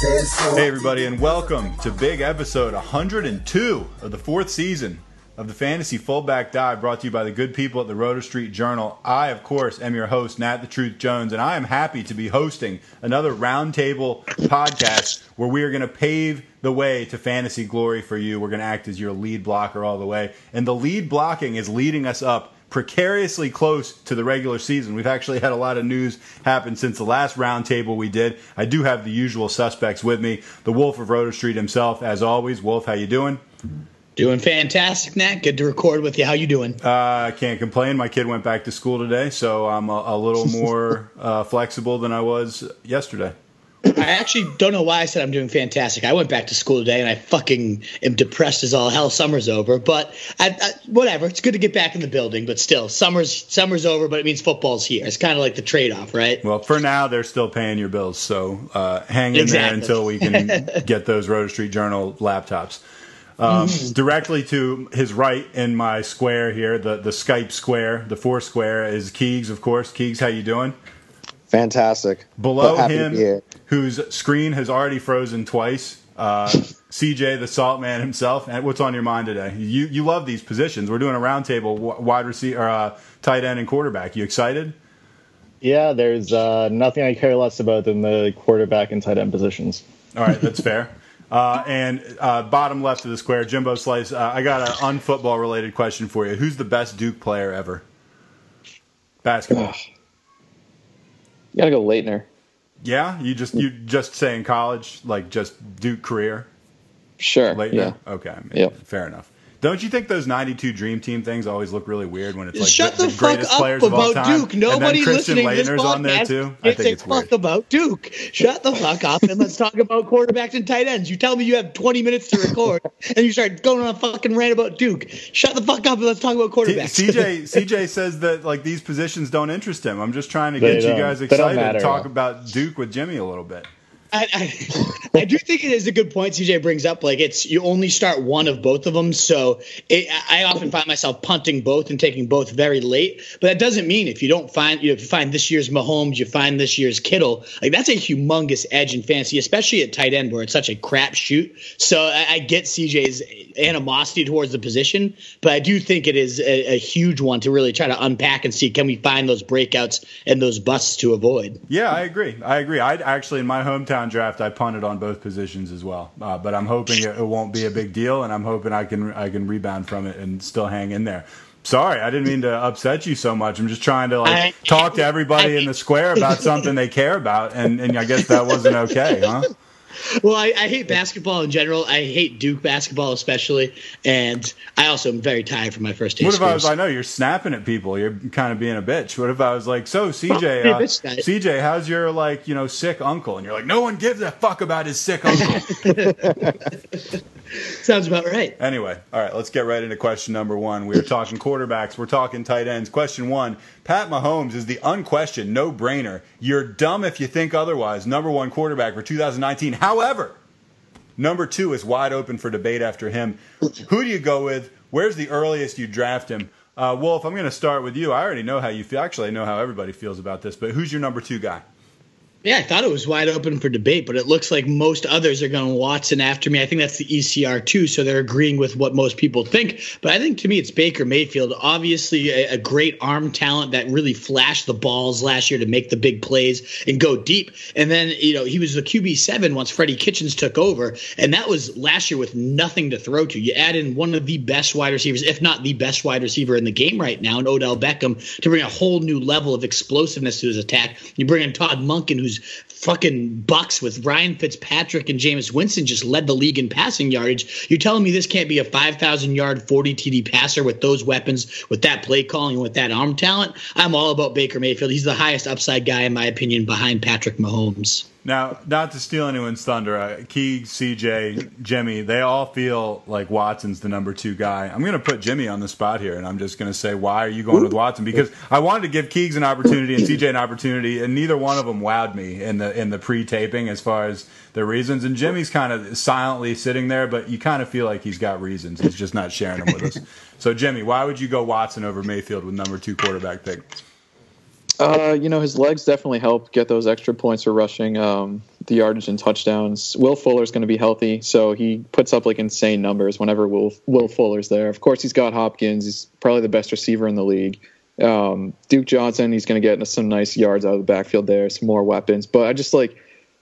Hey, everybody, and welcome to big episode 102 of the fourth season of the Fantasy Fullback Dive brought to you by the good people at the Roto Street Journal. I, of course, am your host, Nat the Truth Jones, and I am happy to be hosting another roundtable podcast where we are going to pave the way to fantasy glory for you. We're going to act as your lead blocker all the way. And the lead blocking is leading us up precariously close to the regular season. We've actually had a lot of news happen since the last roundtable we did. I do have the usual suspects with me. The Wolf of Roto Street himself, as always. Wolf, how you doing? Doing fantastic, Nat. Good to record with you. How you doing? Uh, I can't complain. My kid went back to school today, so I'm a, a little more uh, flexible than I was yesterday. I actually don't know why I said I'm doing fantastic. I went back to school today and I fucking am depressed as all hell. Summer's over, but I, I, whatever. It's good to get back in the building, but still, summer's summer's over, but it means football's here. It's kind of like the trade off, right? Well, for now, they're still paying your bills, so uh, hang in Exactly. there until we can get those Roto Street Journal laptops. Um, Directly to his right in my square here, the, the Skype square, the four square, is Keegs, of course. Keegs, how you doing? Fantastic. Below him, be whose screen has already frozen twice, uh, CJ, the Salt Man himself. And what's on your mind today? You you love these positions. We're doing a roundtable, wide receiver, uh, tight end, and quarterback. You excited? Yeah, there's uh, nothing I care less about than the quarterback and tight end positions. All right, that's fair. Uh, and uh, bottom left of the square, Jimbo Slice. Uh, I got an unfootball related question for you. Who's the best Duke player ever? Basketball. You gotta go Laettner. Yeah, you just you just say in college, like just Duke career. Sure. Later? Yeah. Okay. Yep. Fair enough. Don't you think those 92 Dream Team things always look really weird when it's like Shut the, the, the fuck greatest up players of all about time? Duke. and then Nobody Christian listening to this Laettner's on there too. I gives think a it's fuck weird. about Duke. Shut the fuck up and let's talk about quarterbacks and tight ends. You tell me you have 20 minutes to record and you start going on a fucking rant about Duke. Shut the fuck up and let's talk about T- quarterbacks. CJ CJ says that like these positions don't interest him. I'm just trying to They get you don't. guys excited to talk about Duke with Jimmy a little bit. I, I, I do think it is a good point CJ brings up. Like it's you only start one of both of them, so it, I often find myself punting both and taking both very late. But that doesn't mean if you don't find you know, if you find this year's Mahomes, you find this year's Kittle, like that's a humongous edge in fantasy, especially at tight end where it's such a crap shoot. So I, I get CJ's animosity towards the position, but I do think it is a, a huge one to really try to unpack and see can we find those breakouts and those busts to avoid. Yeah, I agree. I agree. I actually in my hometown draft, I punted on both positions as well. Uh, but I'm hoping it, it won't be a big deal, and I'm hoping I can I can rebound from it and still hang in there. Sorry, I didn't mean to upset you so much. I'm just trying to like I- talk to everybody in the square about something they care about, and, and I guess that wasn't okay, huh? Well, I, I hate basketball in general. I hate Duke basketball especially, and I also am very tired from my first day. What if I was? I know you're snapping at people. You're kind of being a bitch. What if I was like, so CJ, uh. CJ, how's your like you know sick uncle? And you're like, no one gives a fuck about his sick uncle. Sounds about right. Anyway, all right, let's get right into question number one. We are talking quarterbacks, we're talking tight ends. Question one Pat Mahomes is the unquestioned, no brainer. You're dumb if you think otherwise. Number one quarterback for 2019. However, number two is wide open for debate after him. Who do you go with? Where's the earliest you draft him? Uh, Wolf, I'm going to start with you. I already know how you feel. Actually, I know how everybody feels about this, but who's your number two guy? Yeah, I thought it was wide open for debate, but it looks like most others are going Watson after me. I think that's the ECR too, so they're agreeing with what most people think. But I think to me, it's Baker Mayfield. Obviously, a, a great arm talent that really flashed the balls last year to make the big plays and go deep. And then you know he was the QB seven once Freddie Kitchens took over, and that was last year with nothing to throw to. You add in one of the best wide receivers, if not the best wide receiver in the game right now, in Odell Beckham, to bring a whole new level of explosiveness to his attack. You bring in Todd Monken, who's fucking bucks with Ryan Fitzpatrick and Jameis Winston just led the league in passing yardage. You're telling me this can't be a 5,000 yard 40 TD passer with those weapons, with that play calling, and with that arm talent? I'm all about Baker Mayfield. He's the highest upside guy, in my opinion, behind Patrick Mahomes. Now, not to steal anyone's thunder, uh, Key, CJ, Jimmy, they all feel like Watson's the number two guy. I'm going to put Jimmy on the spot here, and I'm just going to say, why are you going with Watson? Because I wanted to give Keegs an opportunity and CJ an opportunity, and neither one of them wowed me in the in the pre-taping as far as the reasons. And Jimmy's kind of silently sitting there, but you kind of feel like he's got reasons. He's just not sharing them with us. So, Jimmy, why would you go Watson over Mayfield with number two quarterback pick? Uh, you know, his legs definitely help get those extra points for rushing, um, the yardage and touchdowns. Will Fuller's going to be healthy, so he puts up like insane numbers whenever Will Will Fuller's there. Of course, he's got Hopkins. He's probably the best receiver in the league. Um, Duke Johnson, he's going to get some nice yards out of the backfield there, some more weapons. But I just like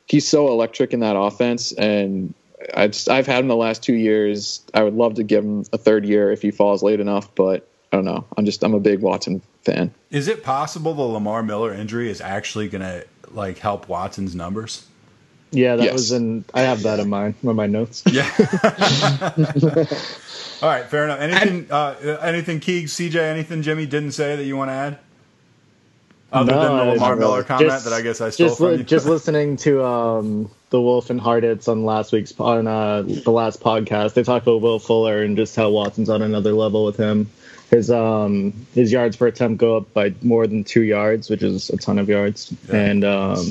he's so electric in that offense, and I just I've had him the last two years. I would love to give him a third year if he falls late enough, but I don't know. I'm just I'm a big Watson fan. Is it possible the Lamar Miller injury is actually going to like help Watson's numbers? Yeah, that Yes. was in. I have that in mind. One of my notes. Yeah. All right, fair enough. Anything, uh, anything, Keegs, CJ, anything Jimmy didn't say that you want to add? Other No, than the I- Lamar Miller comment Just- that I guess I stole just from li- you. just listening to um, the Wolf and Hardits on last week's on uh, the last podcast. They talked about Will Fuller and just how Watson's on another level with him. His um his yards per attempt go up by more than two yards, which is a ton of yards. Yeah. And um,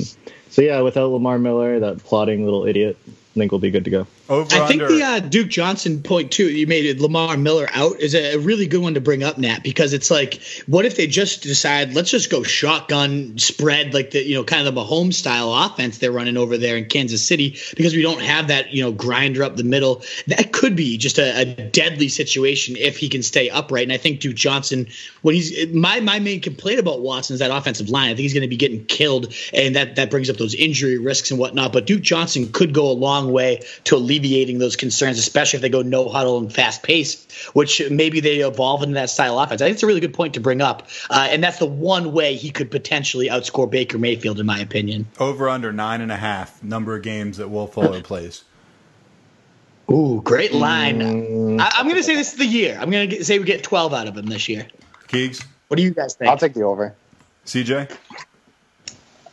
so yeah, without Lamar Miller, that plotting little idiot, I think we'll be good to go. Over I think under. the uh, Duke Johnson point too, you made it Lamar Miller out is a really good one to bring up, Nat, because it's like, what if they just decide let's just go shotgun spread like the you know kind of the Mahomes style offense they're running over there in Kansas City because we don't have that you know grinder up the middle. That could be just a, a deadly situation if he can stay upright. And I think Duke Johnson, when he's my my main complaint about Watson is that offensive line. I think he's going to be getting killed, and that that brings up those injury risks and whatnot. But Duke Johnson could go a long way to alleviating those concerns, especially if they go no huddle and fast pace, which maybe they evolve into that style offense. I think it's a really good point to bring up, uh, and that's the one way he could potentially outscore Baker Mayfield, in my opinion. over under nine and a half number of games that Will Fuller plays. Ooh, great line. I, I'm going to say this is the year. I'm going to say we get 12 out of him this year. Keegs, What do you guys think? I'll take the over. CJ,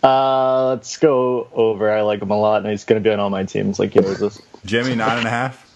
Uh, let's go over. I like him a lot, and he's going to be on all my teams. Like he always is. Jimmy, nine and a half.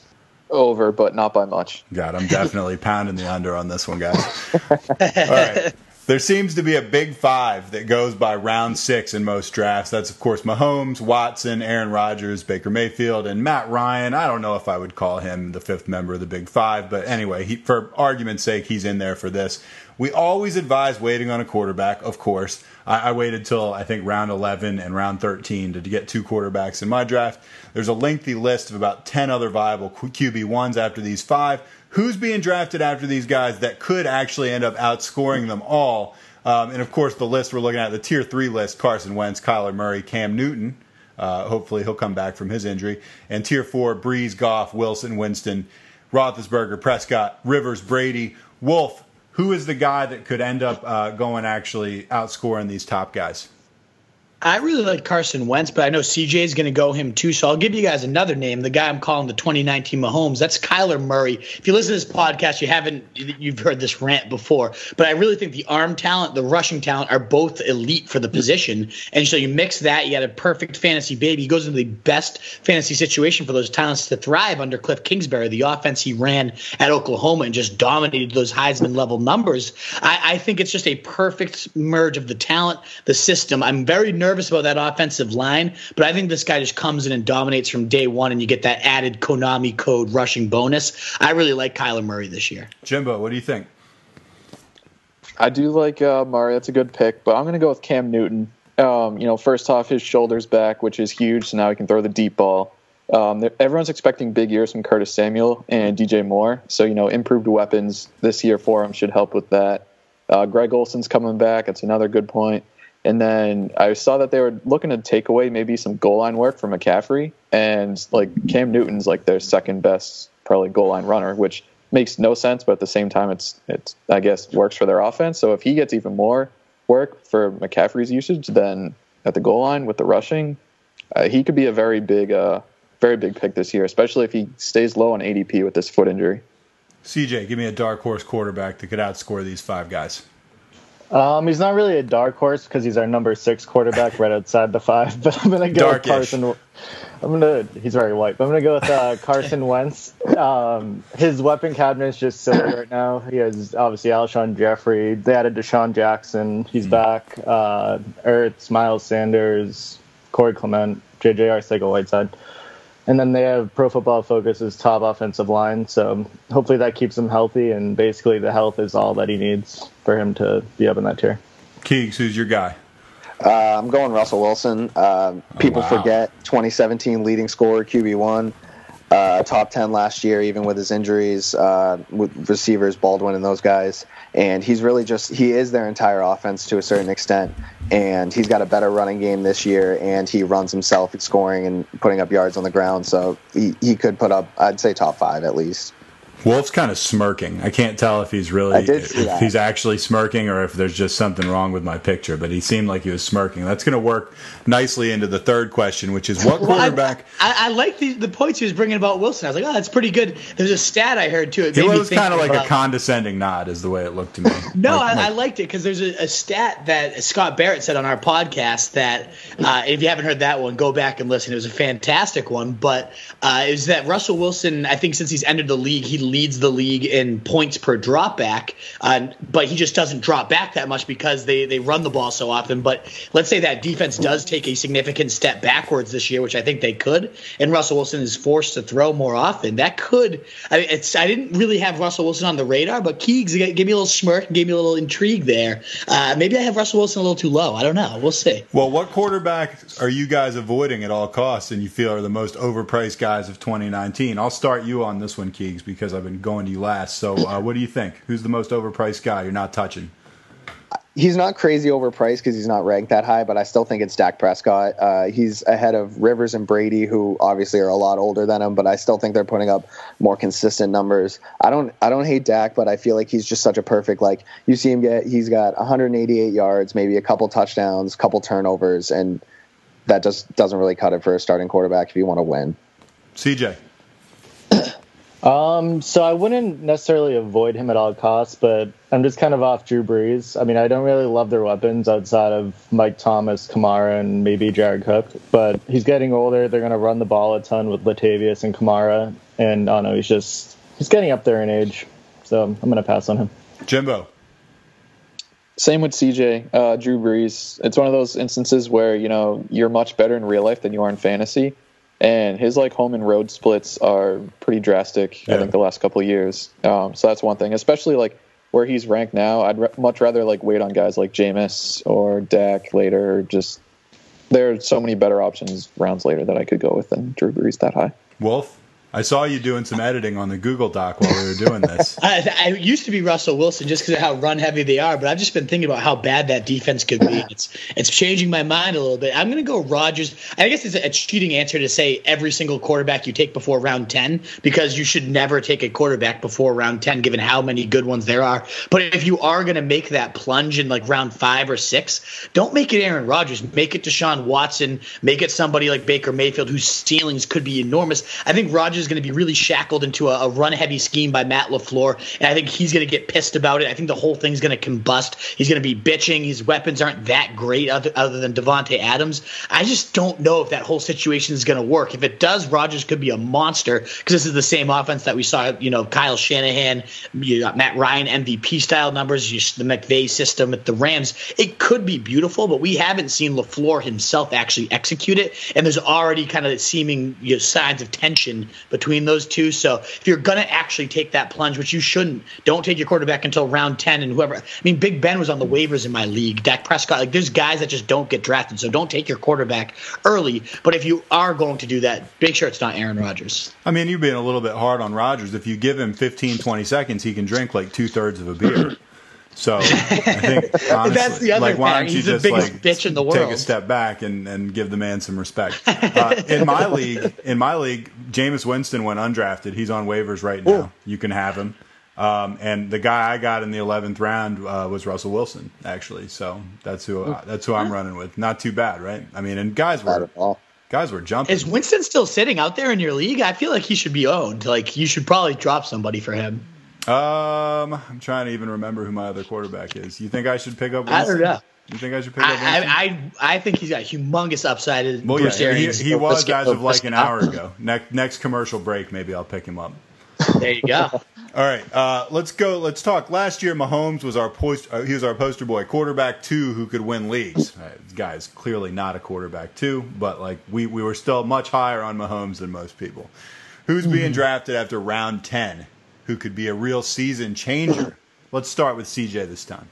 Over, but not by much. God, I'm definitely pounding the under on this one, guys. All right. There seems to be a big five that goes by round six in most drafts. That's, of course, Mahomes, Watson, Aaron Rodgers, Baker Mayfield, and Matt Ryan. I don't know if I would call him the fifth member of the big five, but anyway, he, for argument's sake, he's in there for this. We always advise waiting on a quarterback, of course. I, I waited till I think round 11 and round 13 to, to get two quarterbacks in my draft. There's a lengthy list of about 10 other viable QB1s after these five. Who's being drafted after these guys that could actually end up outscoring them all? Um, and of course, the list we're looking at, the tier three list Carson Wentz, Kyler Murray, Cam Newton. Uh, hopefully, he'll come back from his injury. And tier four Brees, Goff, Wilson, Winston, Roethlisberger, Prescott, Rivers, Brady, Wolf. Who is the guy that could end up uh, going actually outscoring these top guys? I really like Carson Wentz, but I know CJ is going to go him too. So I'll give you guys another name. The guy I'm calling the 2019 Mahomes. That's Kyler Murray. If you listen to this podcast, you haven't you've heard this rant before, but I really think the arm talent, the rushing talent, are both elite for the position. And so you mix that, you got a perfect fantasy baby. He goes into the best fantasy situation for those talents to thrive under Cliff Kingsbury, the offense he ran at Oklahoma and just dominated those Heisman level numbers. I, I think it's just a perfect merge of the talent, the system. I'm very nervous about that offensive line, but I think this guy just comes in and dominates from day one, and you get that added Konami code rushing bonus. I really like Kyler Murray this year. Jimbo, what do you think? I do like uh, Murray. That's a good pick, but I'm going to go with Cam Newton. Um, you know, first off, his shoulders back, which is huge, so now he can throw the deep ball. Um, everyone's expecting big years from Curtis Samuel and DJ Moore, so you know, improved weapons this year for him should help with that. Uh, Greg Olsen's coming back. That's another good point. And then I saw that they were looking to take away maybe some goal line work from McCaffrey, and like Cam Newton's like their second best probably goal line runner, which makes no sense, but at the same time, it's it's I guess works for their offense. So if he gets even more work for McCaffrey's usage, then at the goal line with the rushing, uh, he could be a very big, uh, very big pick this year, especially if he stays low on ADP with this foot injury. CJ, give me a dark horse quarterback that could outscore these five guys. Um, he's not really a dark horse because he's our number six quarterback right outside the five. But I'm gonna go Darkish. with Carson. I'm gonna. He's very white, but I'm gonna go with uh, Carson Wentz. Um, his weapon cabinet is just silly right now. He has obviously Alshon Jeffery. They added DeSean Jackson. He's back. Uh, Ertz, Miles Sanders, Corey Clement, JJ Arcega Whiteside. And then they have Pro Football Focus's top offensive line, so hopefully that keeps him healthy. And basically, the health is all that he needs for him to be up in that tier. Keegs, who's your guy? Uh, I'm going Russell Wilson. Uh, people wow. forget 2017 leading scorer, QB1, uh, top 10 last year, even with his injuries, uh, with receivers, Baldwin, and those guys. And he's really just, he is their entire offense to a certain extent. And he's got a better running game this year, and he runs himself scoring and putting up yards on the ground. So he, he could put up, I'd say, top five at least. Wolf's kind of smirking. I can't tell if he's really I did see if he's actually smirking or if there's just something wrong with my picture. But he seemed like he was smirking. That's going to work nicely into the third question, which is what Well, quarterback? I, I, like the, the points he was bringing about Wilson. I was like, oh, that's pretty good. There's a stat I heard too. It It made was kind of like a condescending nod, is the way it looked to me. No, Like- I, I liked it because there's a, a stat that Scott Barrett said on our podcast that uh, if you haven't heard that one, go back and listen. It was a fantastic one. But uh, it was that Russell Wilson, I think since he's entered the league, he leads the league in points per drop back. Uh, but he just doesn't drop back that much because they, they run the ball so often. But let's say that defense does take a significant step backwards this year, which I think they could, and Russell Wilson is forced to throw more often. That could. I mean, it's. I didn't really have Russell Wilson on the radar, but Keegs gave me a little smirk, and gave me a little intrigue there. Uh, maybe I have Russell Wilson a little too low. I don't know. We'll see. Well, what quarterback are you guys avoiding at all costs and you feel are the most overpriced guys of 2019? I'll start you on this one, Keegs, because I've been going to you last. So, uh, what do you think? Who's the most overpriced guy you're not touching? he's not crazy overpriced because he's not ranked that high, but I still think it's Dak Prescott. Uh, he's ahead of Rivers and Brady, who obviously are a lot older than him, but I still think they're putting up more consistent numbers. I don't, I don't hate Dak, but I feel like he's just such a perfect. Like you see him get, he's got 188 yards, maybe a couple touchdowns, couple turnovers, and that just doesn't really cut it for a starting quarterback if you want to win. CJ. Um, so I wouldn't necessarily avoid him at all costs, but I'm just kind of off Drew Brees. I mean, I don't really love their weapons outside of Mike Thomas, Kamara, and maybe Jared Cook. But he's getting older. They're going to run the ball a ton with Latavius and Kamara, and I don't know. He's just he's getting up there in age, so I'm going to pass on him. Jimbo. Same with CJ, uh, Drew Brees. It's one of those instances where you know you're much better in real life than you are in fantasy, and his like home and road splits are pretty drastic. Yeah. I think the last couple of years. Um, so that's one thing, especially like where he's ranked now. I'd re- much rather like wait on guys like Jameis or Dak later. Just there are so many better options rounds later that I could go with than Drew Brees that high. Wolf. I saw you doing some editing on the Google Doc while we were doing this. I, I used to be Russell Wilson just because of how run heavy they are, but I've just been thinking about how bad that defense could be. It's it's changing my mind a little bit. I'm going to go Rodgers. I guess it's a, cheating answer to say every single quarterback you take before round 10 because you should never take a quarterback before round 10 given how many good ones there are. But if you are going to make that plunge in like round 5 or 6, don't make it Aaron Rodgers. Make it Deshaun Watson, make it somebody like Baker Mayfield whose ceilings could be enormous. I think Rodgers is going to be really shackled into a, a run heavy scheme by Matt LaFleur, and I think he's going to get pissed about it. I think the whole thing's going to combust. He's going to be bitching. His weapons aren't that great other, other than Davante Adams. I just don't know if that whole situation is going to work. If it does, Rodgers could be a monster because this is the same offense that we saw, you know, Kyle Shanahan, you Matt Ryan MVP style numbers, the McVay system at the Rams. It could be beautiful, but we haven't seen LaFleur himself actually execute it, and there's already kind of seeming you know, signs of tension between those two. So if you're going to actually take that plunge, which you shouldn't, don't take your quarterback until round 10 and whoever. I mean, Big Ben was on the waivers in my league. Dak Prescott, like there's guys that just don't get drafted. So don't take your quarterback early. But if you are going to do that, make sure it's not Aaron Rodgers. I mean, you've been a little bit hard on Rodgers. If you give him 15, 20 seconds, he can drink like two thirds of a beer. So I think honestly, That's the other like, why don't you He's the just biggest like bitch in the world. take a world. step back and, and give the man some respect? Uh, in my league, in my league, Jameis Winston went undrafted. He's on waivers right now. You can have him. Um, and the guy I got in the eleventh round uh, was Russell Wilson, actually. So that's who uh, that's who I'm running with. Not too bad, right? I mean, and guys were guys were jumping. Is Winston still sitting out there in your league? I feel like he should be owned. Like you should probably drop somebody for him. Um, I'm trying to even remember who my other quarterback is. You think I should pick up? Winston? I don't know. You think I should pick up? I, Winston? I, I, I think he's got humongous upside. well, Bruce yeah, he, Arians. he was Let's as of like an hour ago. Next next commercial break, maybe I'll pick him up. There you go. All right, uh, let's go. Let's talk. Last year, Mahomes was our post. Uh, he was our poster boy, quarterback two, who could win leagues. Uh, this guy is clearly not a quarterback two, but like we we were still much higher on Mahomes than most people. Who's being drafted after round ten? Who could be a real season changer? Let's start with CJ this time.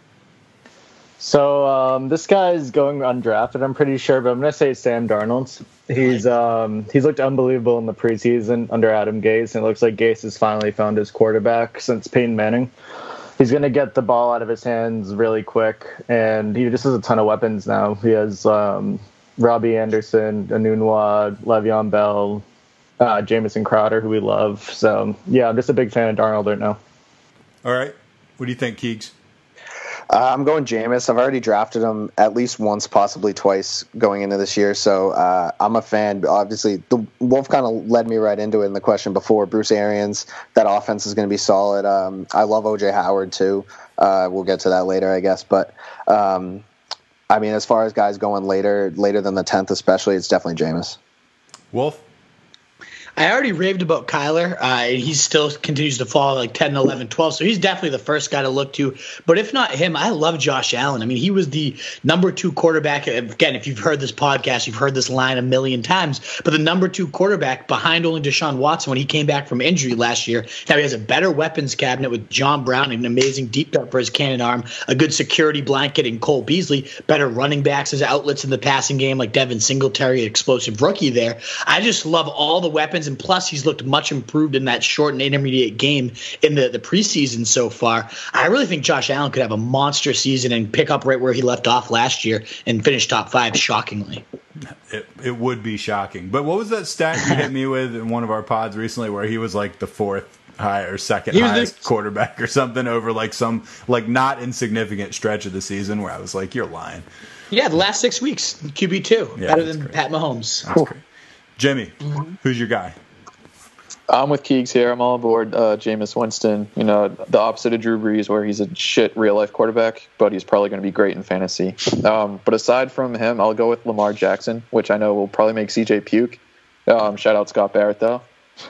So um, this guy is going undrafted, I'm pretty sure, but I'm gonna say Sam Darnold. He's um, he's looked unbelievable in the preseason under Adam Gase, and it looks like Gase has finally found his quarterback since Peyton Manning. He's gonna get the ball out of his hands really quick, and he just has a ton of weapons now. He has um, Robby Anderson, Enunwa, Le'Veon Bell, uh, Jamison Crowder, who we love. So yeah, I'm just a big fan of Darnold right now. All right, what do you think, Keegs? Uh, I'm going Jameis. I've already drafted him at least once, possibly twice going into this year. So uh, I'm a fan. Obviously, the Wolf kind of led me right into it in the question before. Bruce Arians, that offense is going to be solid. Um, I love OJ Howard too. Uh, we'll get to that later, I guess. But um, I mean, as far as guys going later, later than the tenth, especially, it's definitely Jameis. Wolf. I already raved about Kyler, uh, he still continues to fall like 10, 11, 12. So he's definitely the first guy to look to. But if not him, I love Josh Allen. I mean, he was the number two quarterback. Again, if you've heard this podcast, you've heard this line a million times. But the number two quarterback behind only Deshaun Watson when he came back from injury last year. Now he has a better weapons cabinet with John Brown, and an amazing deep dart for his cannon arm, a good security blanket in Cole Beasley, better running backs as outlets in the passing game like Devin Singletary, explosive rookie there. I just love all the weapons, and plus he's looked much improved in that short and intermediate game in the, the preseason so far. I really think Josh Allen could have a monster season and pick up right where he left off last year and finish top five shockingly. It, it would be shocking. But what was that stat you hit me with in one of our pods recently where he was like the fourth high or second He was the- highest quarterback or something over like some like not insignificant stretch of the season where I was like, You're lying. Yeah, the last six weeks, QB two, Yeah, better than great. Pat Mahomes. Great. Jimmy, Mm-hmm. who's your guy? I'm with Keegs here. I'm all aboard uh, Jameis Winston. You know, the opposite of Drew Brees, where he's a shit real life quarterback, but he's probably going to be great in fantasy. Um, but aside from him, I'll go with Lamar Jackson, which I know will probably make CJ puke. Um, shout out Scott Barrett though.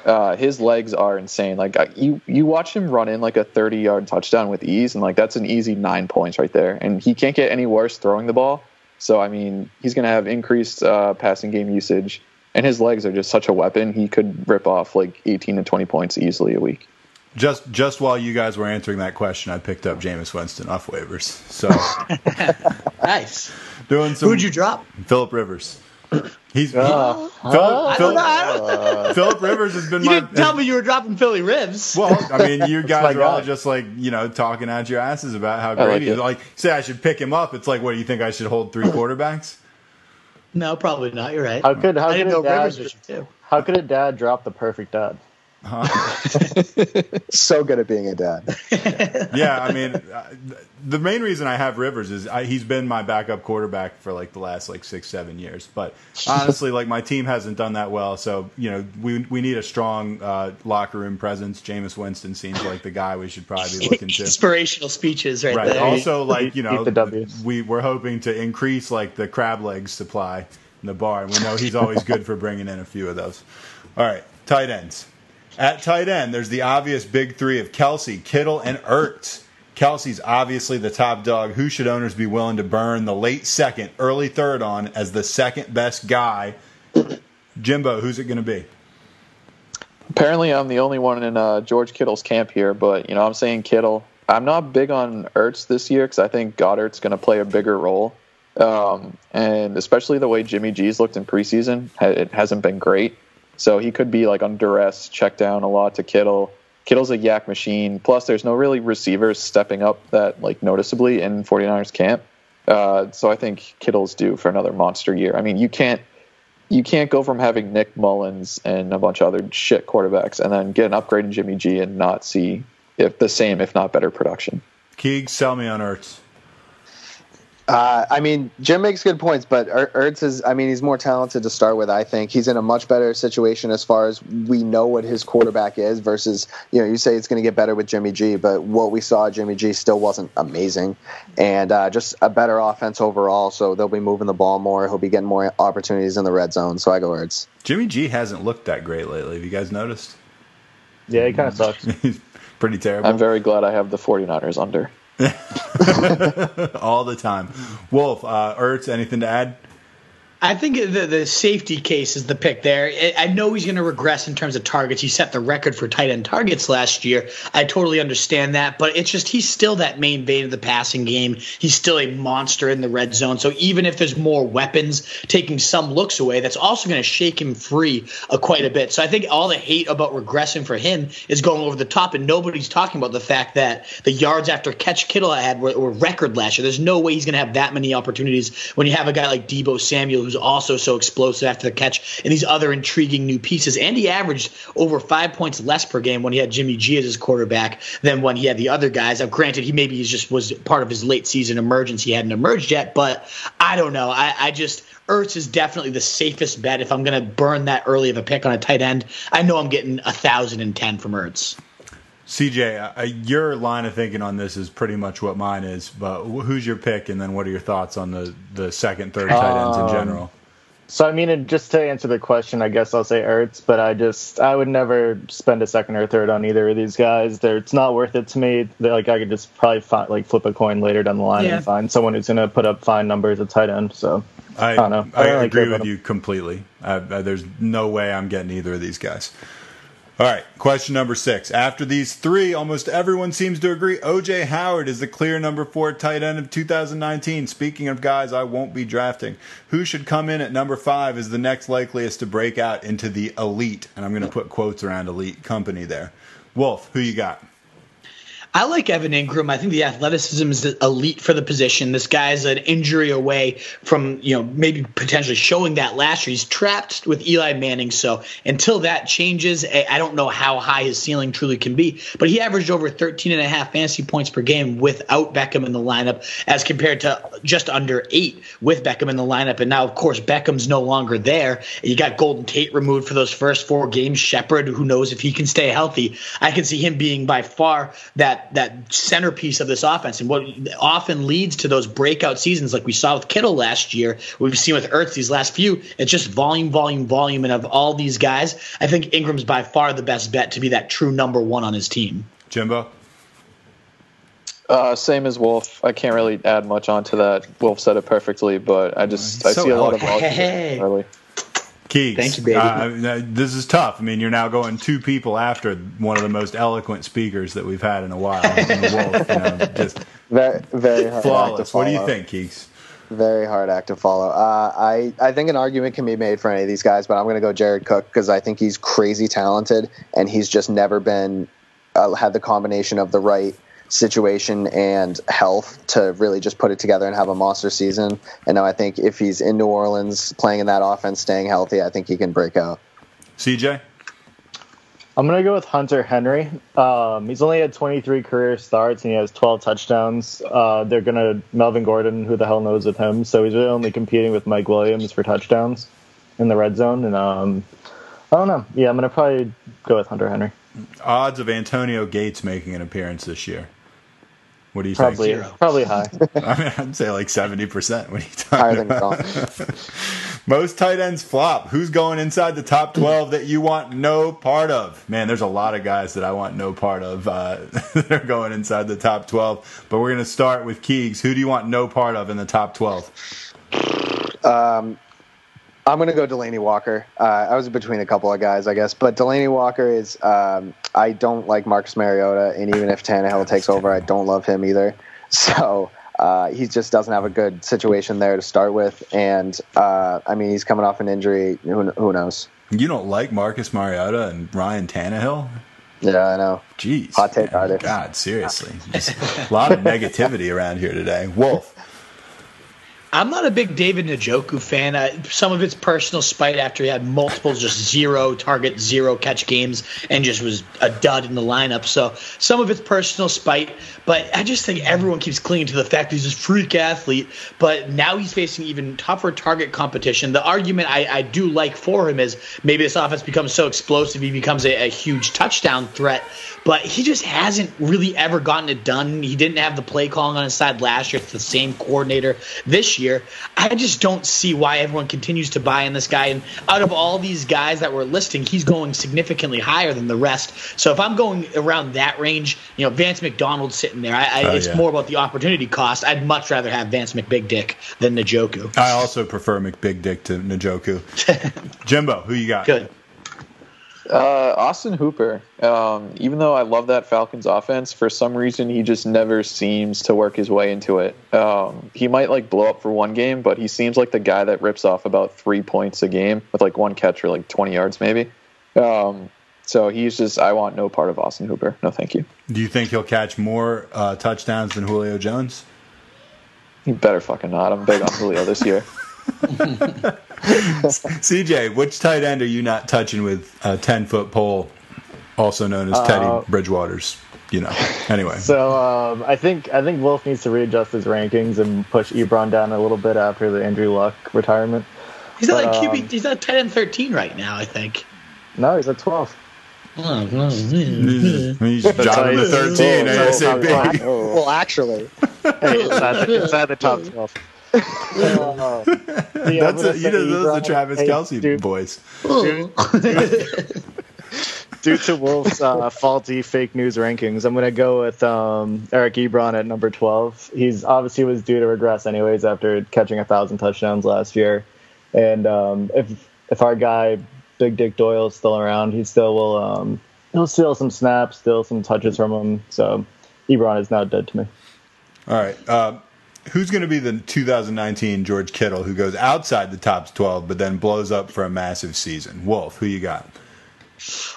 Uh, his legs are insane. Like you, you watch him run in like a 30 yard touchdown with ease, and like that's an easy nine points right there. And he can't get any worse throwing the ball. So I mean, he's going to have increased uh, passing game usage, and his legs are just such a weapon. He could rip off like 18 to 20 points easily a week. Just just while you guys were answering that question, I picked up Jameis Winston off waivers. So Nice. doing some Who'd you drop? Philip Rivers. He's he, Uh, Philip, I don't know. Philip Rivers has been you my didn't tell me you were dropping Philly ribs. Well, I mean, you guys my are all just like you know talking out your asses about how great like he is. it. Like, say I should pick him up. It's like, what do you think? I should hold three quarterbacks? No, probably not. You're right. How could how I could a dad, Rivers was you too. how could a dad drop the perfect dad? So good at being a dad. yeah, I mean, uh, the main reason I have Rivers is I, he's been my backup quarterback for like the last like six, seven years. But honestly, like my team hasn't done that well, so you know we we need a strong uh, locker room presence. Jameis Winston seems like the guy we should probably be looking to. Inspirational speeches right, Right. there. Also, like you know, the we we're hoping to increase like the crab legs supply in the bar, and we know he's always good for bringing in a few of those. All right, tight ends. At tight end, there's the obvious big three of Kelce, Kittle, and Ertz. Kelce's obviously the top dog. Who should owners be willing to burn the late second, early third on as the second best guy? Jimbo, who's it going to be? Apparently, I'm the only one in uh, George Kittle's camp here, but you know, I'm saying Kittle. I'm not big on Ertz this year because I think Goedert's going to play a bigger role, um, and especially the way Jimmy G's looked in preseason, it hasn't been great. So he could be like under duress, check down a lot to Kittle. Kittle's a YAC machine. Plus, there's no really receivers stepping up that like noticeably in 49ers camp. Uh, so I think Kittle's due for another monster year. I mean, you can't you can't go from having Nick Mullens and a bunch of other shit quarterbacks and then get an upgrade in Jimmy G and not see if the same, if not better production. Keeg, sell me on Ertz. Uh, I mean, Jim makes good points, but er- Ertz is, I mean, he's more talented to start with, I think. He's in a much better situation as far as we know what his quarterback is versus, you know, you say it's going to get better with Jimmy G, but what we saw Jimmy G still wasn't amazing. And uh, just a better offense overall, so they'll be moving the ball more. He'll be getting more opportunities in the red zone, so I go Ertz. Jimmy G hasn't looked that great lately. Have you guys noticed? Yeah, he kind of sucks. He's pretty terrible. I'm very glad I have the 49ers under. all the time. Wolf, uh, Ertz, anything to add? I think the the safety case is the pick there. I know he's going to regress in terms of targets. He set the record for tight end targets last year. I totally understand that, but it's just he's still that main vein of the passing game. He's still a monster in the red zone. So even if there's more weapons taking some looks away, that's also going to shake him free uh, quite a bit. So I think all the hate about regressing for him is going over the top, and nobody's talking about the fact that the yards after catch Kittle had were, were record last year. There's no way he's going to have that many opportunities when you have a guy like Deebo Samuel who's also so explosive after the catch, and these other intriguing new pieces. And he averaged over five points less per game when he had Jimmy G as his quarterback than when he had the other guys. Now, granted, he maybe just was part of his late season emergence. He hadn't emerged yet, but I don't know. I, I just Ertz is definitely the safest bet if I'm going to burn that early of a pick on a tight end. I know I'm getting a thousand and ten from Ertz. CJ, uh, your line of thinking on this is pretty much what mine is. But who's your pick, and then what are your thoughts on the the second, third tight ends in Um, general? So I mean, just to answer the question, I guess I'll say Ertz, but I just I would never spend a second or third on either of these guys. They're, it's not worth it to me. They're, like I could just probably find, like flip a coin later down the line Yeah. and find someone who's going to put up fine numbers at tight end. So I, I don't know. I, I really agree with him. you completely. I, I, there's no way I'm getting either of these guys. All right, question number six. After these three, almost everyone seems to agree OJ Howard is the clear number four tight end of 2019. Speaking of guys I won't be drafting, who should come in at number five is the next likeliest to break out into the elite? And I'm going to put quotes around elite company there. Wolf, who you got? I like Evan Engram. I think the athleticism is elite for the position. This guy's an injury away from, you know, maybe potentially showing that last year. He's trapped with Eli Manning. So until that changes, I don't know how high his ceiling truly can be. But he averaged over 13 and a half fantasy points per game without Beckham in the lineup as compared to just under eight with Beckham in the lineup. And now, of course, Beckham's no longer there. You got Golden Tate removed for those first four games. Shepard, who knows if he can stay healthy. I can see him being by far that that centerpiece of this offense, and what often leads to those breakout seasons, like we saw with Kittle last year, we've seen with Ertz these last few. It's just volume, volume, volume, and of all these guys, I think Engram's by far the best bet to be that true number one on his team. Jimbo? Uh, same as Wolf. I can't really add much onto that. Wolf said it perfectly, but I just I So see a lot of eloquent. volume Hey. early. Keeks. Thank you, baby. Uh, this is tough. I mean, you're now going two people after one of the most eloquent speakers that we've had in a while. in the Wolf, you know, just Very, very hard act to flawless. What do you think, Keeks? Very hard act to follow. Uh, I I think an argument can be made for any of these guys, but I'm going to go Jared Cook because I think he's crazy talented, and he's just never been uh, had the combination of the right situation and health to really just put it together and have a monster season. And now I think if he's in New Orleans playing in that offense, staying healthy, I think he can break out. CJ? I'm gonna go with Hunter Henry. Um, he's only had 23 career starts and he has 12 touchdowns. Uh, they're gonna Melvin Gordon, who the hell knows with him? So he's really only competing with Mike Williams for touchdowns in the red zone. And um, I don't know. Yeah, I'm gonna probably go with Hunter Henry. Odds of Antonio Gates making an appearance this year. What do you Probably, think? Zero. probably high. I mean, I'd say like 70%. What are you Higher talking than about? Most tight ends flop. Who's going inside the top 12 that you want no part of? Man, there's a lot of guys that I want no part of uh, that are going inside the top 12. But we're going to start with Keegs. Who do you want no part of in the top 12? I'm going to go Delanie Walker. Uh, I was between a couple of guys, I guess, but Delanie Walker is. Um, I don't like Marcus Mariota, and even if Tannehill takes over, I don't love him either. So uh, he just doesn't have a good situation there to start with, and uh, I mean he's coming off an injury. Who, who knows? You don't like Marcus Mariota and Ryan Tannehill? Yeah, I know. Jeez. Hot take artist. God, seriously. A lot of negativity around here today. Wolf. I'm not a big David Njoku fan. Uh, some of it's personal spite after he had multiple just zero target, zero catch games and just was a dud in the lineup. So some of it's personal spite, but I just think everyone keeps clinging to the fact he's this freak athlete. But now he's facing even tougher target competition. The argument I, I do like for him is maybe this offense becomes so explosive he becomes a, a huge touchdown threat. But he just hasn't really ever gotten it done. He didn't have the play calling on his side last year. It's the same coordinator this year. I just don't see why everyone continues to buy in this guy. And out of all these guys that we're listing, he's going significantly higher than the rest. So if I'm going around that range, you know, Vance McDonald's sitting there. I, I, Oh, it's yeah. more about the opportunity cost. I'd much rather have Vance McBig Dick than Njoku. I also prefer McBig Dick to Njoku. Jimbo, who you got? Good. Uh, Austin Hooper. Um, even though I love that Falcons offense, for some reason he just never seems to work his way into it. Um, he might like blow up for one game, but he seems like the guy that rips off about three points a game with like one catch for like 20 yards maybe. Um, so he's just I want no part of Austin Hooper. No, thank you. Do you think he'll catch more uh, touchdowns than Julio Jones? You better fucking not. I'm big on Julio this year. CJ, which tight end are you not touching with a 10 foot pole, also known as Teddy Uh, Bridgewater's? You know. Anyway. So um, I think I think Wolf needs to readjust his rankings and push Ebron down a little bit after the Andrew Luck retirement. He's not But, like QB. um, He's not 10 and 13 right now. I think. No, he's at 12. He's dropping to 13 Oh, so- ASAP. Well, actually, Hey, it's at the, it's at the top 12. Uh, yeah, That's a, you know, those are the Travis Hey, Kelce dude, boys. due to Wolf's uh, faulty fake news rankings, I'm going to go with um, Eric Ebron at number 12. He's obviously was due to regress anyways after catching a thousand touchdowns last year, and um, if if our guy Big Dick Doyle is still around, he still will um, he'll steal some snaps, steal some touches from him. So Ebron is now dead to me. All right. Uh, who's going to be the 2019 George Kittle who goes outside the top 12 but then blows up for a massive season? Wolf, who you got?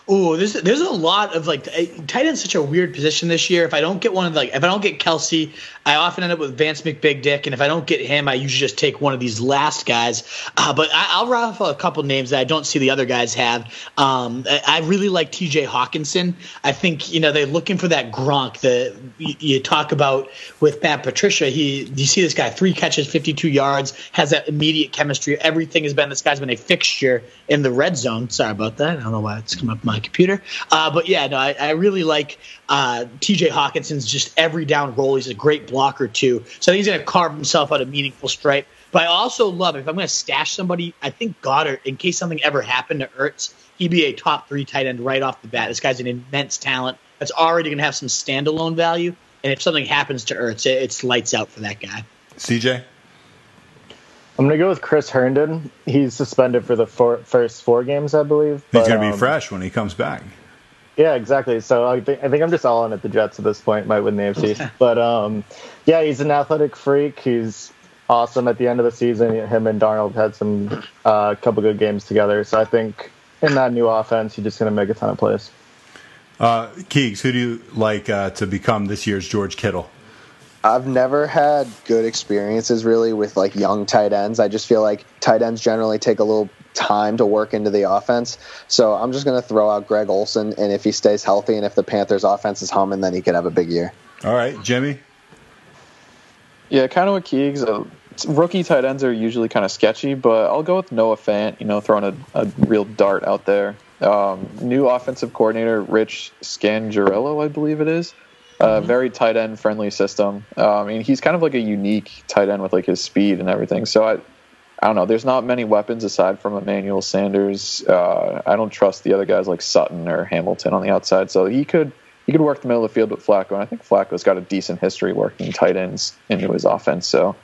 Oh, there's there's a lot of like tight end's such a weird position this year. If I don't get one of like if I don't get Kelce, I often end up with Vance McBig Dick, and if I don't get him, I usually just take one of these last guys. Uh, but I, I'll raffle a couple names that I don't see the other guys have. Um, I, I really like T.J. Hockenson. I think you know they're looking for that Gronk that you, you talk about with Matt Patricia. He you see this guy three catches, 52 yards, has that immediate chemistry. Everything has been this guy's been a fixture in the red zone. Sorry about that. I don't know why it's come up on my computer. Uh, but yeah, no, I, I really like uh, T.J. Hockenson's just every down role. He's a great blocker two. So I think he's going to carve himself out a meaningful stripe. But I also love if I'm going to stash somebody, I think Goedert, in case something ever happened to Ertz, he'd be a top three tight end right off the bat. This guy's an immense talent that's already going to have some standalone value. And if something happens to Ertz, it, it's lights out for that guy. CJ? I'm going to go with Chris Herndon. He's suspended for the four, first four games, I believe. He's going to be um, fresh when he comes back. Yeah, exactly. So I think I think I'm just all in at the Jets at this point. Might win the AFC, but um, yeah, he's an athletic freak. He's awesome at the end of the season. Him and Darnold had some uh, a couple good games together. So I think in that new offense, he's just going to make a ton of plays. Uh, Keegs, who do you like uh, to become this year's George Kittle? I've never had good experiences really with like young tight ends. I just feel like tight ends generally take a little time to work into the offense. So I'm just going to throw out Greg Olsen, and if he stays healthy and if the Panthers' offense is humming, then he could have a big year. All right, Jimmy? Yeah, kind of with Keegs. Uh, rookie tight ends are usually kind of sketchy, but I'll go with Noah Fant. You know, throwing a, a real dart out there. Um, new offensive coordinator Rich Scangarello, I believe it is. Uh, Very tight end friendly system. Uh, I mean, he's kind of like a unique tight end with like his speed and everything. So I, I don't know. There's not many weapons aside from Emmanuel Sanders. Uh, I don't trust the other guys like Sutton or Hamilton on the outside. So he could he could work the middle of the field with Flacco, and I think Flacco's got a decent history working tight ends into his offense. So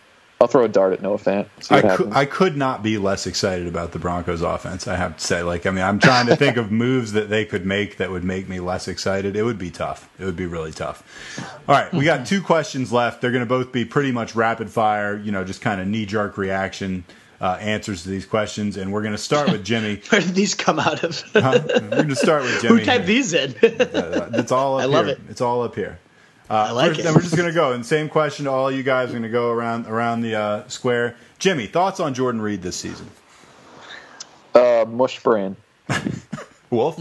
I'll throw a dart at Noah Fant. I could, happens. I could not be less excited about the Broncos offense, I have to say. Like, I mean, I'm trying to think of moves that they could make that would make me less excited. It would be tough. It would be really tough. All right, we got two questions left. They're going to both be pretty much rapid fire, you know, just kind of knee jerk reaction uh, answers to these questions. And we're going to start with Jimmy. Where did these come out of? Huh? We're going to start with Jimmy. Who typed these in? Uh, it's all up I love here. it. It's all up here. I like we're, it. Then we're just gonna go. And same question to all you guys. We're gonna go around around the uh, square. Jimmy, thoughts on Jordan Reed this season? Uh, mush brain. Wolf.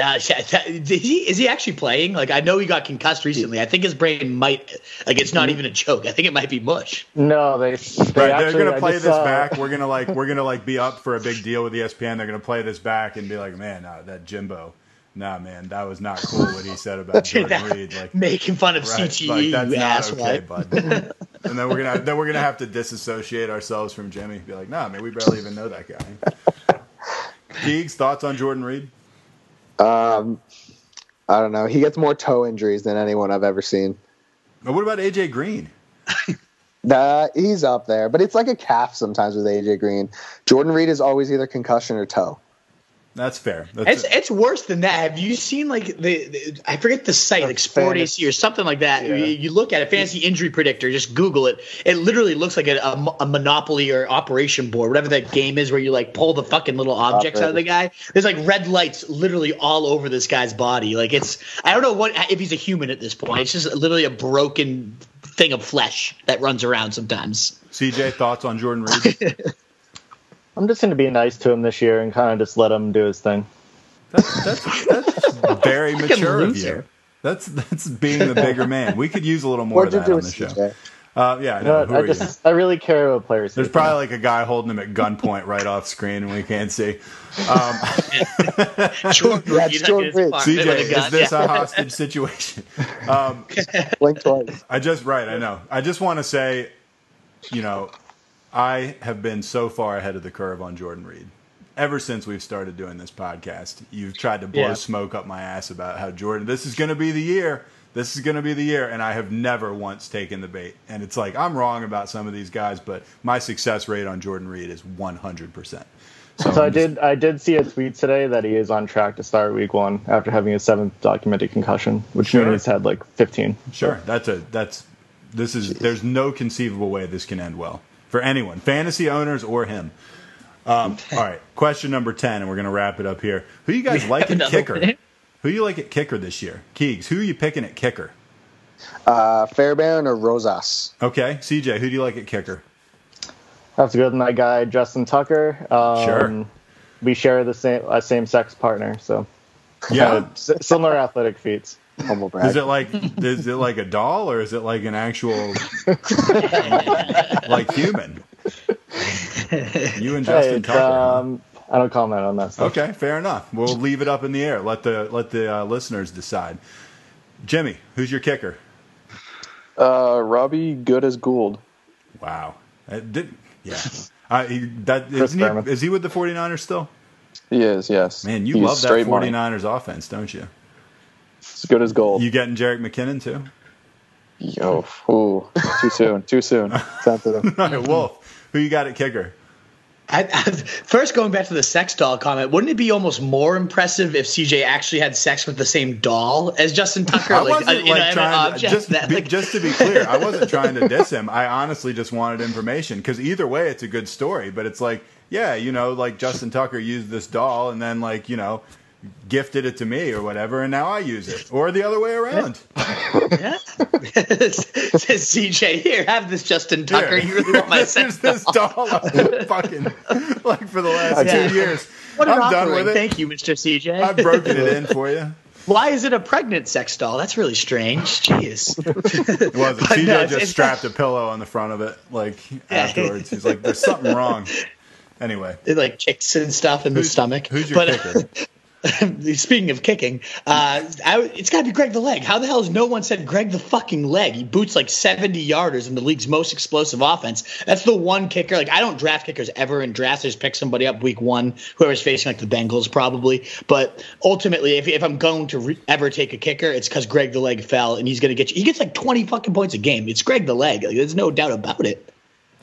Uh, is he is he actually playing? Like I know he got concussed recently. I think his brain might like it's not even a joke. I think it might be mush. No, they. they Right, they're gonna play just this saw- back. We're gonna like we're gonna like be up for a big deal with ESPN. They're gonna play this back and be like, man, nah, that Jimbo, nah, man, that was not cool what he said about Jordan Reed. Like, Making fun of right, CTE, like that's you not asshole. okay, bud. and then we're gonna then we're gonna have to disassociate ourselves from Jimmy. Be like, nah, man, we barely even know that guy. Keegs, thoughts on Jordan Reed? Um, I don't know. He gets more toe injuries than anyone I've ever seen. But what about AJ Green? That he's up there, but it's like a calf sometimes with AJ Green. Jordan Reed is always either concussion or toe. That's fair. That's It's it's worse than that. Have you seen like the, the I forget the site like Sport AC or something like that? You, you look at it, fantasy injury predictor. Just Google it. It literally looks like a, a, a Monopoly or Operation board, whatever that game is, where you like pull the fucking little objects out of the guy. There's like red lights literally all over this guy's body. Like it's I don't know what if he's a human at this point. It's just literally a broken thing of flesh that runs around sometimes. CJ, thoughts on Jordan Reed? I'm just going to be nice to him this year and kind of just let him do his thing. That's that's, that's very mature of you. That's that's being the bigger man. We could use a little more of What'd you that on the show. Uh, yeah, I You know. know Who what, you? just I really care about players. There's probably like a guy holding him at gunpoint right off screen, and we can't see. Um, Jordan That's Reed Jordan in his Reed. apartment CJ, is gun. this Yeah. a hostage situation? Um, Blink twice. I just right, I know. I just want to say, you know, I have been so far ahead of the curve on Jordan Reed. Ever since we've started doing this podcast, you've tried to blow Yeah. smoke up my ass about how Jordan, this is going to be the year. This is going to be the year, and I have never once taken the bait. And it's like I'm wrong about some of these guys, but my success rate on Jordan Reed is 100. percent So I did I did see a tweet today that he is on track to start week one after having his seventh documented concussion, which Sure. means he's had like 15. Sure, that's a that's this is there's no conceivable way this can end well for anyone, fantasy owners or him. Um, all right, question number ten, and we're gonna wrap it up here. Who you guys like at kicker? one. Who you like at kicker this year? Keegs, who are you picking at kicker? Uh, Fairbairn or Rosas? Okay, CJ, who do you like at kicker? That's good. And that guy Justin Tucker. Um, Sure. We share the same a same sex partner, so Yeah, uh, similar athletic feets. Humble brag. is it like is it like a doll or is it like an actual like human? You and Hey, Justin it's, Tucker. um, I don't comment on that stuff. Okay, fair enough. We'll leave it up in the air. Let the let the uh, listeners decide. Jimmy, who's your kicker? Uh, Robbie Good as Gould. Wow. Uh, did, yeah. Uh, he, that, Chris isn't he, is he with the 49ers still? He is, yes. Man, you He's love that straight money. 49ers offense, don't you? As good as gold. You getting Jerick McKinnon too? Yo, ooh, too soon, too soon. sensitive? All right, Wolf, who you got at kicker? I, I, first, going back to the sex doll comment, wouldn't it be almost more impressive if CJ actually had sex with the same doll as Justin Tucker? I like, wasn't uh, an like trying to, just, that, be- just to be clear, I wasn't trying to diss him. I honestly just wanted information because either way, it's a good story. But it's like, yeah, you know, like Justin Tucker used this doll and then like you know gifted it to me or whatever, and now I use it, or the other way around. Yeah. Says CJ, here, have this Justin Tucker. Here. You really want my sex this doll? doll I've been fucking like for the last Yeah. two years. What an I'm done with it. Thank you, Mr. CJ. I've broken it in for you. Why is it a pregnant sex doll? That's really strange. Jeez. It wasn't. CJ no, just strapped a pillow on the front of it, like afterwards. He's like, "There's something wrong." Anyway, It like kicks and stuff in the stomach. who's your but, kicker? speaking of kicking, uh, I, it's got to be Greg the Leg. How the hell has no one said Greg the fucking Leg? He boots like 70 yarders in the league's most explosive offense. That's the one kicker. Like I don't draft kickers ever in drafts. I just pick somebody up week one, whoever's facing like the Bengals probably. But ultimately, if, if I'm going to re- ever take a kicker, it's because Greg the Leg fell and he's going to get you. He gets like 20 fucking points a game. It's Greg the Leg. Like, there's no doubt about it.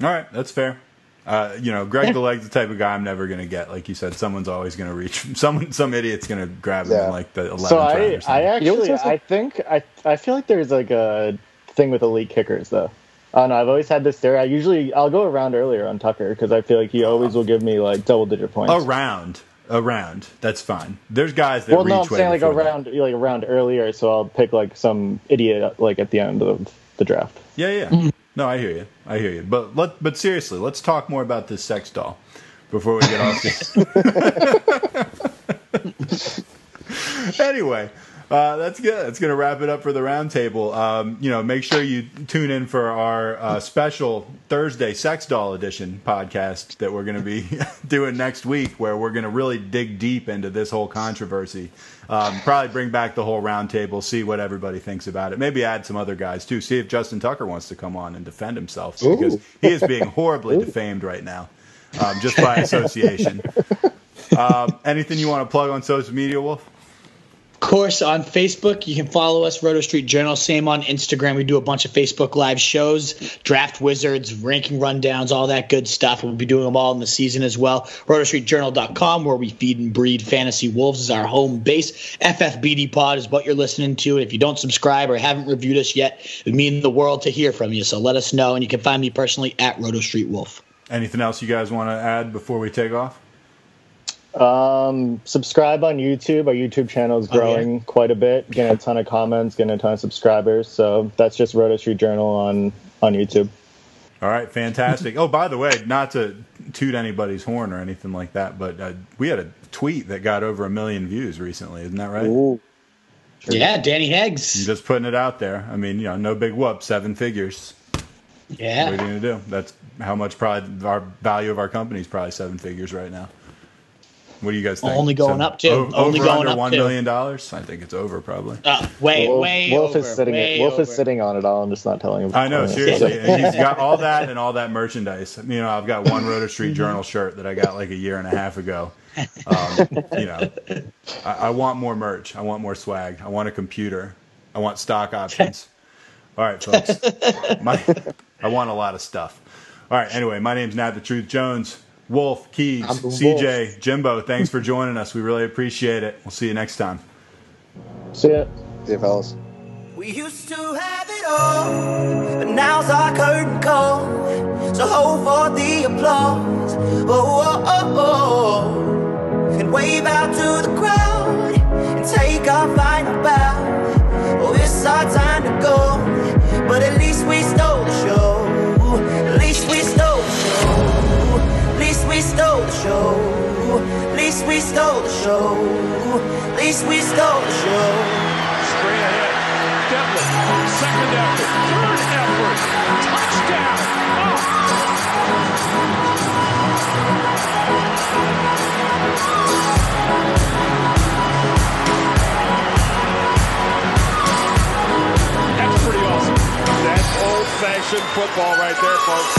all right, that's fair. Uh, you know, Greg the Leg's the type of guy I'm never going to get. Like you said, someone's always going to reach. Someone, some idiot's going to grab him Yeah. in like the 11th So round I, or I something. actually, I think, I, I feel like there's like a thing with elite kickers though. I don't know. I've always had this theory. I usually, I'll go around earlier on Tucker because I feel like he always will give me like double digit points. Around. around. That's fine. There's guys that well, reach no, I'm saying like before that. around like around earlier, so I'll pick like some idiot like at the end of the draft. Yeah, yeah. No, I hear you. I hear you. But let but seriously, let's talk more about this sex doll before we get off this. anyway, uh, that's good. That's going to wrap it up for the roundtable. Um, you know, make sure you tune in for our uh, special Thursday Sex Doll Edition podcast that we're going to be doing next week, where we're going to really dig deep into this whole controversy. Um, probably bring back the whole roundtable, see what everybody thinks about it. Maybe add some other guys too. See if Justin Tucker wants to come on and defend himself because he is being horribly defamed right now, um, just by association. Um, anything you want to plug on social media, Wolf? Course, on Facebook, you can follow us, Roto Street Journal. Same on Instagram. We do a bunch of Facebook Live shows, draft wizards, ranking rundowns, all that good stuff. We'll be doing them all in the season as well. RotoStreetJournal.com, where we feed and breed fantasy wolves, is our home base. FFBD Pod is what you're listening to. And if you don't subscribe or haven't reviewed us yet, it would mean the world to hear from you. So let us know. And you can find me personally at Roto Street Wolf. Anything else you guys want to add before we take off? Um, subscribe on YouTube. Our YouTube channel is Oh, yeah. growing quite a bit, getting a ton of comments, getting a ton of subscribers. So that's just Roto Street Journal on on YouTube. All right, fantastic. oh, by the way, not to toot anybody's horn or anything like that, but uh, we had a tweet that got over a million views recently. Isn't that right? Ooh. Yeah, Danny I'm Heggs. just putting it out there. I mean, you know, no big whoop, seven figures. Yeah. What are you Yeah. going to do? That's how much probably our value of our company is probably seven figures right now. What do you guys think? Only going up, too. o- Only over going under up, one too. million dollars. I think it's over probably. Uh, way, Wolf, way Wolf over. is sitting. way Wolf over. is sitting on it all. I'm just not telling him. I know, seriously. And he's got all that and all that merchandise. You know, I've got one Roto Mm-hmm. Street Journal shirt that I got like a year and a half ago. Um, you know, I, I want more merch. I want more swag. I want a computer. I want stock options. All right, folks. My, I want a lot of stuff. All right. Anyway, my name's Nat the Truth Jones. Wolf, Keys, I'm the CJ, Jimbo. Thanks for joining us. We really appreciate it. We'll see you next time. See ya. See you, fellas. We used to have it all, but now's our curtain call. So hold for the applause. Oh, oh, oh, oh. And wave out to the crowd and take our final bow. Oh, it's our time to go, but at least we stole the show. Show. At least we stole the show. At least we stole the show. Straight ahead. Second effort, third effort, touchdown. Oh. That's pretty awesome. That's old-fashioned football right there, folks.